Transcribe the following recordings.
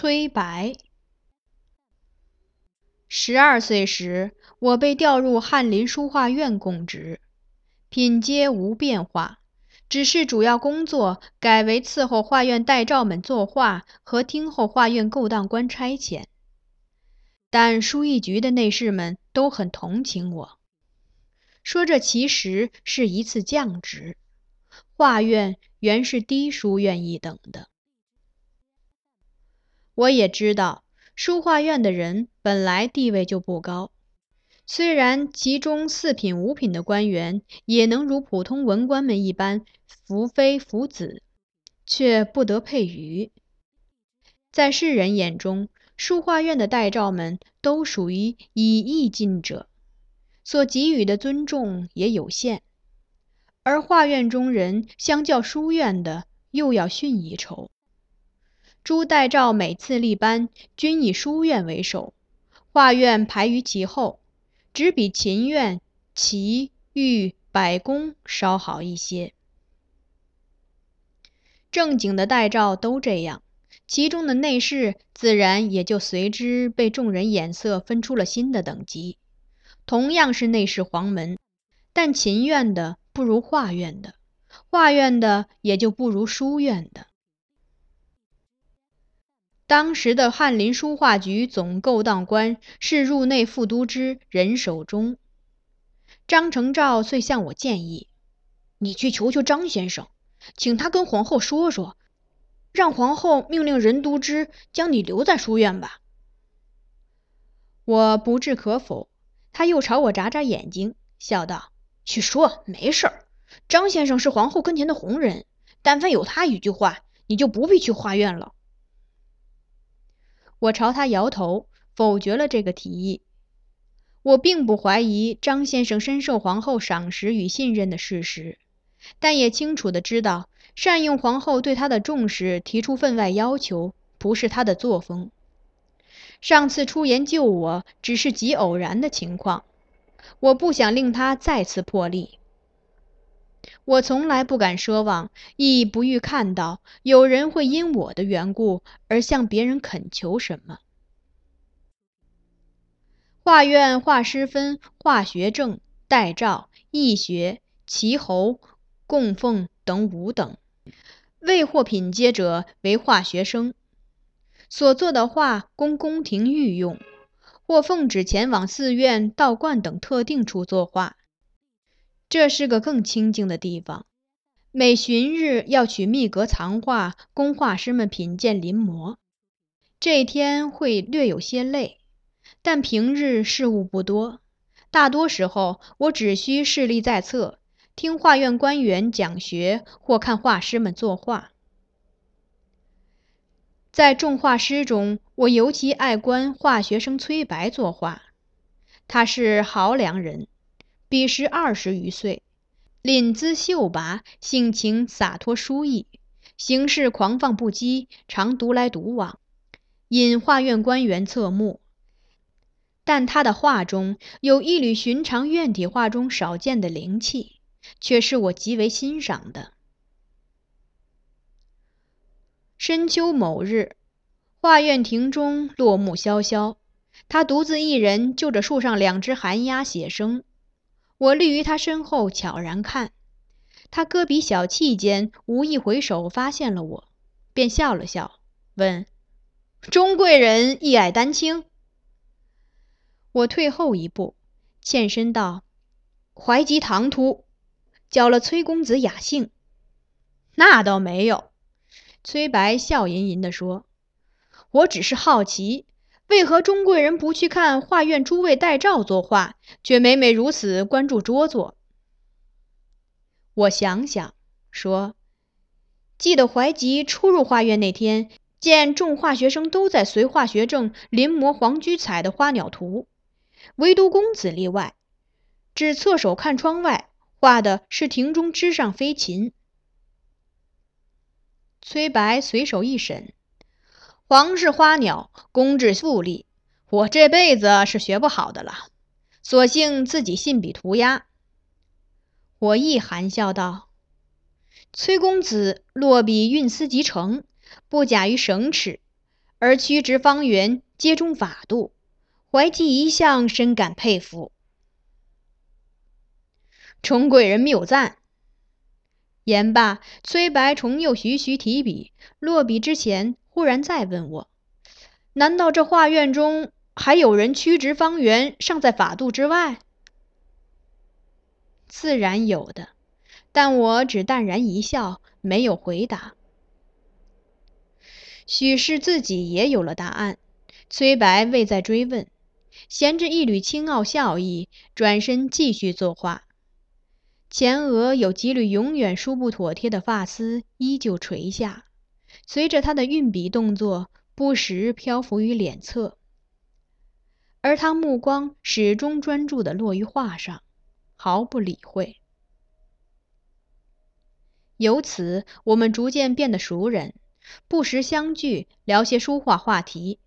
崔白。十二岁时，我被调入翰林书画院供职，品阶无变化，只是主要工作改为伺候画院待诏们作画和听候画院勾当官差遣。但书艺局的内侍们都很同情我，说这其实是一次降职。画院原是低书院一等的。我也知道，书画院的人本来地位就不高，虽然其中四品五品的官员也能如普通文官们一般扶妃扶子，却不得配鱼。在世人眼中，书画院的待诏们都属于以义尽者，所给予的尊重也有限；而画院中人相较书院的，又要逊一筹。朱代诏每次立班，均以书院为首，画院排于其后，只比秦院、齐、豫、百工稍好一些。正经的代诏都这样。其中的内侍自然也就随之被众人眼色分出了新的等级。同样是内侍黄门，但秦院的不如画院的，画院的也就不如书院的。当时的翰林书画局总勾当官是入内副都知任守忠。张承照遂向我建议：“你去求求张先生，请他跟皇后说说。”让皇后命令任都知将你留在书院吧。我不置可否，他又朝我眨眨眼睛，笑道：“去说，没事儿。张先生是皇后跟前的红人，但凡有他一句话，你就不必去画院了。”我朝他摇头，否决了这个提议。我并不怀疑张先生深受皇后赏识与信任的事实，但也清楚的知道。善用皇后对他的重视，提出分外要求，不是他的作风。上次出言救我，只是极偶然的情况，我不想令他再次破例。我从来不敢奢望，亦不欲看到有人会因我的缘故而向别人恳求什么。画院画师分画学正、代诏、义学、齐侯、供奉等五等。未获品阶者为画学生，所作的画供宫廷御用，或奉旨前往寺院、道观等特定处作画。这是个更清静的地方。每旬日要取密阁藏画，供画师们品鉴临摹。这一天会略有些累，但平日事务不多，大多时候我只需侍立在侧。听画院官员讲学，或看画师们作画。在众画师中，我尤其爱观画学生崔白作画。他是豪良人，彼时二十余岁，领姿秀拔，性情洒脱疏逸，行事狂放不羁，常独来独往，引画院官员侧目。但他的画中有一缕寻常院体画中少见的灵气。却是我极为欣赏的。深秋某日，画院庭中落木萧萧，他独自一人就着树上两只寒鸦写生。我立于他身后悄然看，他搁笔小憩间，无意回首发现了我，便笑了笑，问：“钟贵人一爱丹青？”我退后一步，欠身道：“怀吉唐突。”搅了崔公子雅兴，那倒没有。崔白笑吟吟地说：“我只是好奇，为何钟贵人不去看画院诸位待诏作画，却每每如此关注拙作？”我想想说：“记得怀吉初入画院那天，见众画学生都在随画学正临摹黄居彩的花鸟图，唯独公子例外，只侧手看窗外。”画的是庭中枝上飞禽。崔白随手一审，黄是花鸟，工致富丽，我这辈子是学不好的了，索性自己信笔涂鸦。我亦含笑道：“崔公子落笔运思极成，不假于省尺，而曲直方圆，皆中法度，怀记一向，深感佩服。崇贵人谬赞。言罢，崔白重又徐徐提笔，落笔之前，忽然再问我：“难道这画院中还有人曲直方圆，尚在法度之外？”自然有的，但我只淡然一笑，没有回答。许是自己也有了答案，崔白未再追问，衔着一缕轻傲笑意，转身继续作画。前额有几缕永远梳不妥帖的发丝依旧垂下，随着他的运笔动作，不时漂浮于脸侧，而他目光始终专注地落于画上。毫不理会。由此，我们逐渐变得熟人，不时相聚，聊些书画话题。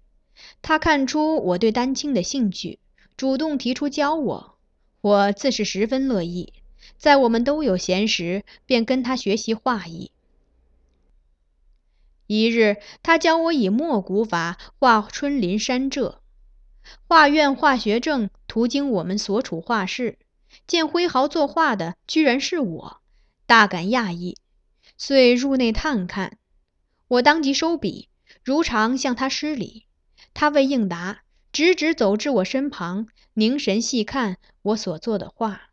他看出我对丹青的兴趣，主动提出教我，我自是十分乐意。在我们都有闲时，便跟他学习画艺。一日，他教我以墨骨法画春林山浙。画院画学正途经我们所处画室。见挥毫作画的居然是我，大感讶异，遂入内探看。我当即收笔，如常向他施礼。他未应答，直直走至我身旁，凝神细看我所作的画。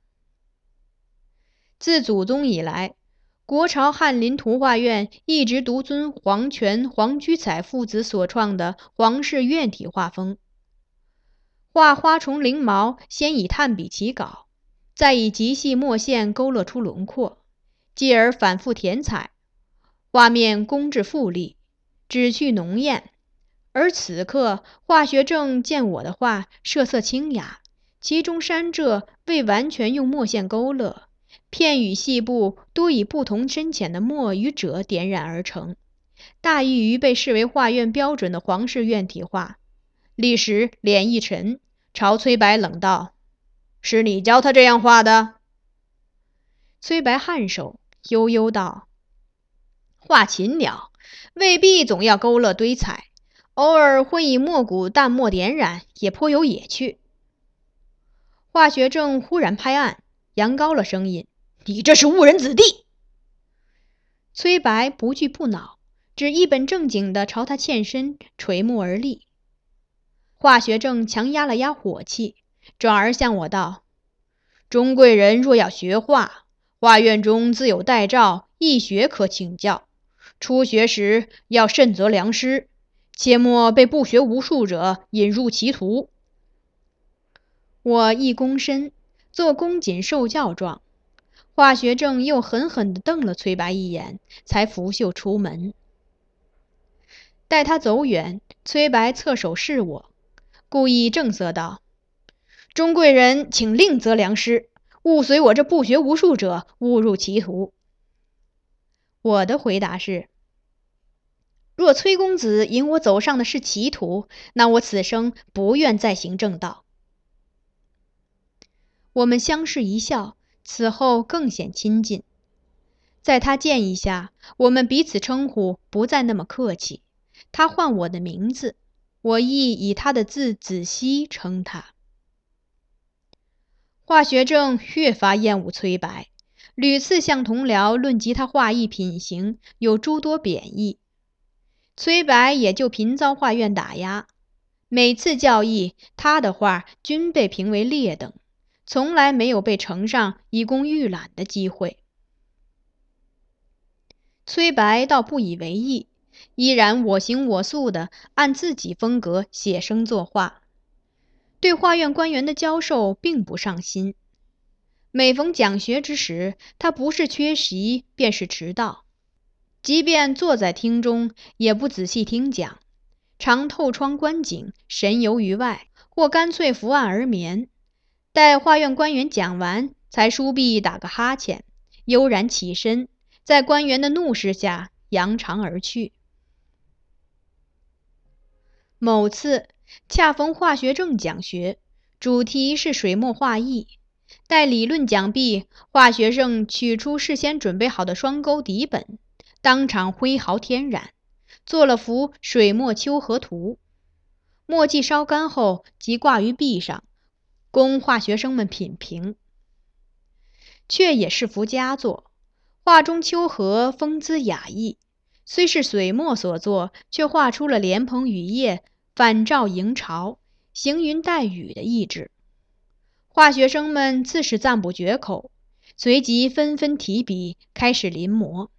自祖宗以来，国朝翰林图画院一直独尊黄泉、黄居彩父子所创的皇室院体画风。画花虫翎毛，先以炭笔起稿。再以极细墨线勾勒出轮廓，继而反复填彩，画面工致富丽，旨趣浓艳。而此刻，化学正见我的画设色清雅，其中山浙未完全用墨线勾勒，片羽细部多以不同深浅的墨与赭点染而成，大异于被视为画院标准的皇室院体画。立时脸一沉，朝崔白冷道。是你教他这样画的？崔白颔首，悠悠道：“画禽鸟未必总要勾勒堆彩，偶尔会以墨骨淡墨点染，也颇有野趣。”化学正忽然拍案，扬高了声音：“你这是误人子弟！”崔白不惧不恼，只一本正经地朝他欠身，垂目而立。化学正强压了压火气。转而向我道：“钟贵人若要学画，画院中自有代照易学可请教。初学时要慎择良师，切莫被不学无术者引入歧途。”我一躬身，做恭谨受教状。化学正又狠狠地瞪了崔白一眼，才拂袖出门。待他走远，崔白侧手示我，故意正色道。钟贵人，请另择良师，勿随我这不学无术者误入歧途。我的回答是：若崔公子引我走上的是歧途，那我此生不愿再行正道。我们相视一笑，此后更显亲近。在他建议下，我们彼此称呼不再那么客气。他唤我的名字，我亦以他的字子熙称他。化学正越发厌恶崔白，屡次向同僚论及他画艺品行，有诸多贬义。崔白也就频遭画院打压，每次教义，他的画均被评为劣等，从来没有被呈上以供预览的机会。崔白倒不以为意，依然我行我素的按自己风格写生作画。对画院官员的教授并不上心，每逢讲学之时，他不是缺席便是迟到。即便坐在厅中，也不仔细听讲，常透窗观景，神游于外，或干脆伏案而眠。待画院官员讲完，才梳篦打个哈欠，悠然起身，在官员的怒视下扬长而去。某次。恰逢化学正讲学，主题是水墨画艺。待理论讲毕，化学正取出事先准备好的双钩底本，当场挥毫添染，做了幅水墨秋河图。墨迹烧干后，即挂于壁上，供画学生们品评。却也是幅佳作。画中秋荷风姿雅逸，虽是水墨所作，却画出了莲蓬雨夜、反照迎潮、行云带雨的意志。画学生们自是赞不绝口，随即纷纷提笔开始临摹。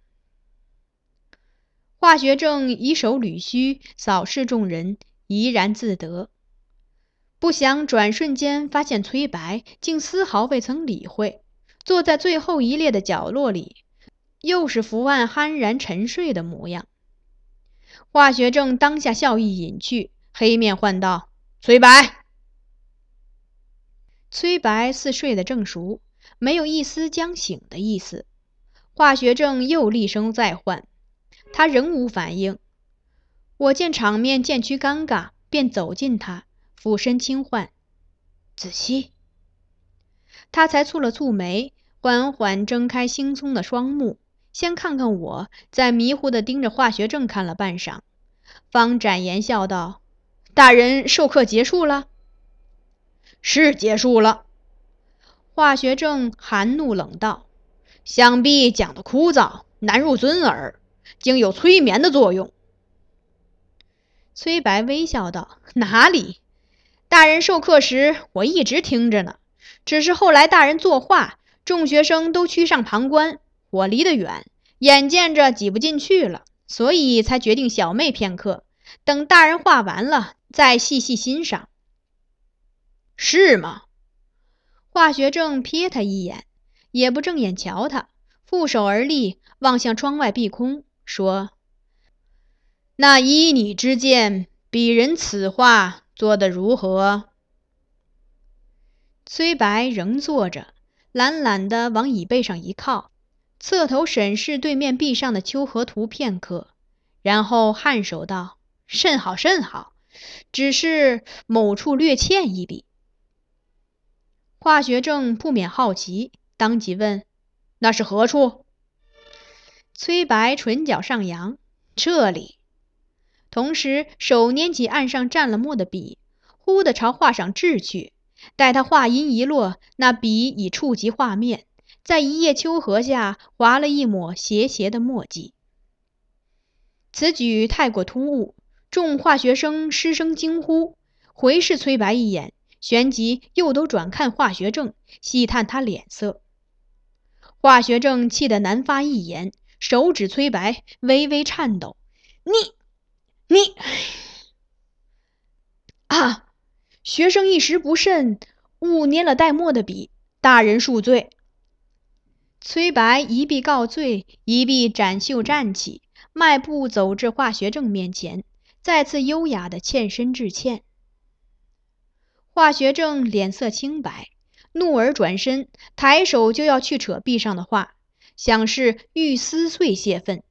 化学正以手捋须，扫视众人，怡然自得。不想转瞬间发现崔白竟丝毫未曾理会，坐在最后一列的角落里，又是伏案酣然沉睡的模样。华学正当下笑意隐去，黑面唤道：“崔白。”崔白似睡得正熟，没有一丝将醒的意思。华学正又厉声再唤，他仍无反应。我见场面渐趋尴尬，便走近他，俯身轻唤：“子期。”他才蹙了蹙眉，缓缓睁开惺忪的双目，先看看我，再迷糊地盯着化学正看了半晌，方展颜笑道：“大人授课结束了。”是结束了，化学正含怒冷道：“想必讲的枯燥，难入尊耳，竟有催眠的作用。”崔白微笑道：“哪里？大人授课时，我一直听着呢。只是后来大人作画，众学生都趋上旁观，我离得远，眼见着挤不进去了，所以才决定小寐片刻，等大人画完了，再细细欣赏。”是吗？华学正瞥他一眼，也不正眼瞧他，负手而立，望向窗外碧空，说：“那依你之见，鄙人此画做得如何？”崔白仍坐着，懒懒地往椅背上一靠，侧头审视对面壁上的丘河图片刻，然后颔首道：“甚好，甚好，只是某处略欠一笔。”华学正不免好奇，当即问：“那是何处？”崔白唇角上扬：“这里。”同时手拈起案上蘸了墨的笔，忽地朝画上掷去。待他话音一落，那笔已触及画面，在一叶秋荷下划了一抹斜斜的墨迹。此举太过突兀，众化学生失声惊呼，回视崔白一眼。旋即又都转看化学正，细探他脸色。化学正气得难发一言，手指崔白，微微颤抖：“你，你……啊！学生一时不慎，误捏了带墨的笔，大人恕罪。”崔白一臂告罪，一臂展袖站起，迈步走至化学正面前，再次优雅的欠身致歉。化学正脸色清白，怒而转身，抬手就要去扯壁上的画，想是欲撕碎泄愤。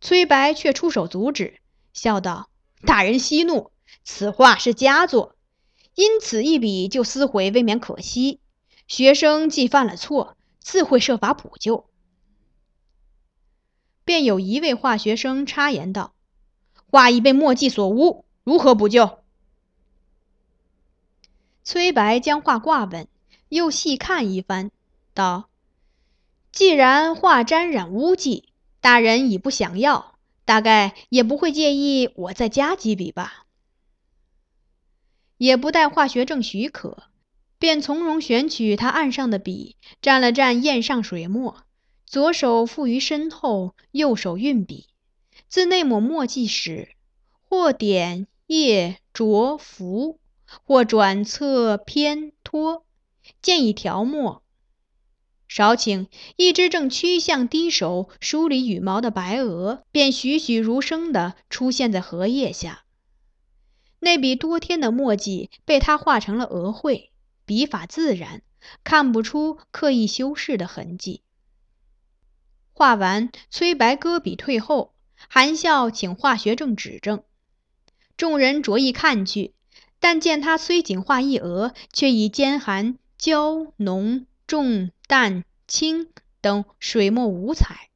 崔白却出手阻止，笑道：“大人息怒，此画是佳作，因此一笔就撕毁，未免可惜。学生既犯了错，自会设法补救。”便有一位化学生插言道：“画已被墨迹所污，如何补救？”崔白将画挂稳，又细看一番，道：“既然画沾染污迹，大人已不想要，大概也不会介意我再加几笔吧？”也不待化学正许可，便从容选取他案上的笔，蘸了蘸砚上水墨，左手负于身后，右手运笔，自那抹墨迹时，或点叶着浮。或转侧偏托，见一条墨，少顷，一只正趋向低首梳理羽毛的白鹅，便栩栩如生地出现在荷叶下。那笔多天的墨迹被他画成了鹅绘，笔法自然，看不出刻意修饰的痕迹。画完，崔白搁笔退后，含笑请化学正指正。众人着意看去。但见他虽仅画一鹅，却已兼含娇浓重淡轻等水墨五彩，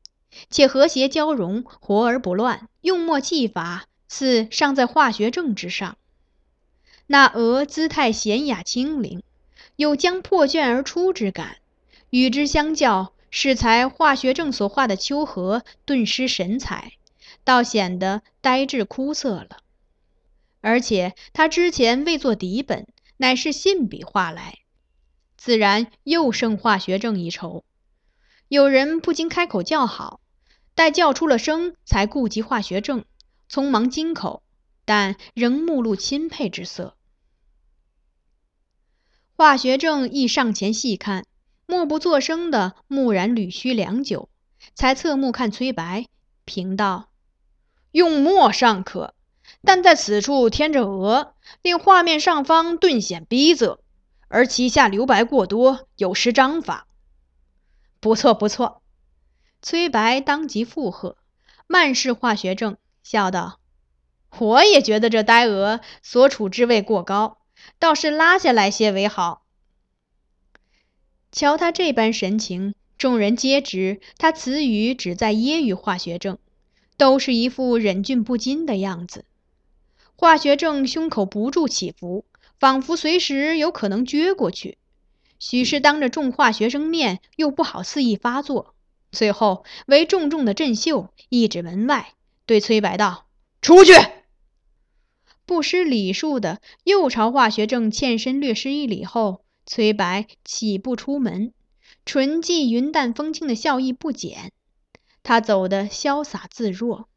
且和谐交融，活而不乱，用墨技法似尚在化学正之上。那鹅姿态娴雅轻灵，有将破卷而出之感，与之相较，适才化学正所画的秋荷顿失神采，倒显得呆滞枯涩了。而且他之前未作底本，乃是信笔画来，自然又胜化学证一筹。有人不禁开口叫好，待叫出了声，才顾及化学证，匆忙金口，但仍目露钦佩之色。化学证亦上前细看，默不作声的木然捋须良久，才侧目看崔白，评道：“用墨尚可。”但在此处添着鹅，令画面上方顿显逼仄，而其下留白过多，有失章法。不错，不错。崔白当即附和，慢视化学证，笑道：“我也觉得这呆鹅所处之位过高，倒是拉下来些为好。”瞧他这般神情，众人皆知他此语只在揶揄化学证，都是一副忍俊不禁的样子。化学正胸口不住起伏，仿佛随时有可能撅过去。许是当着众化学生面，又不好肆意发作。最后为重重的振袖，一指门外，对崔白道：“出去！”不失礼数的，又朝化学正欠身略施一礼后，崔白起步出门，唇际云淡风轻的笑意不减。他走得潇洒自若。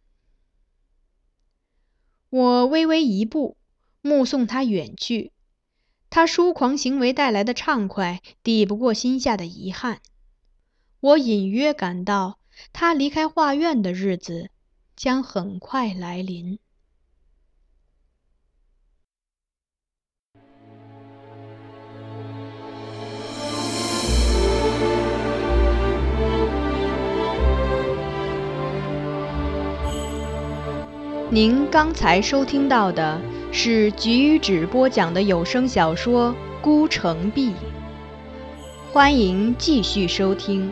我微微一步，目送他远去。他疏狂行为带来的畅快，抵不过心下的遗憾。我隐约感到，他离开画院的日子将很快来临。您刚才收听到的是菊止播讲的有声小说《孤城闭》，欢迎继续收听。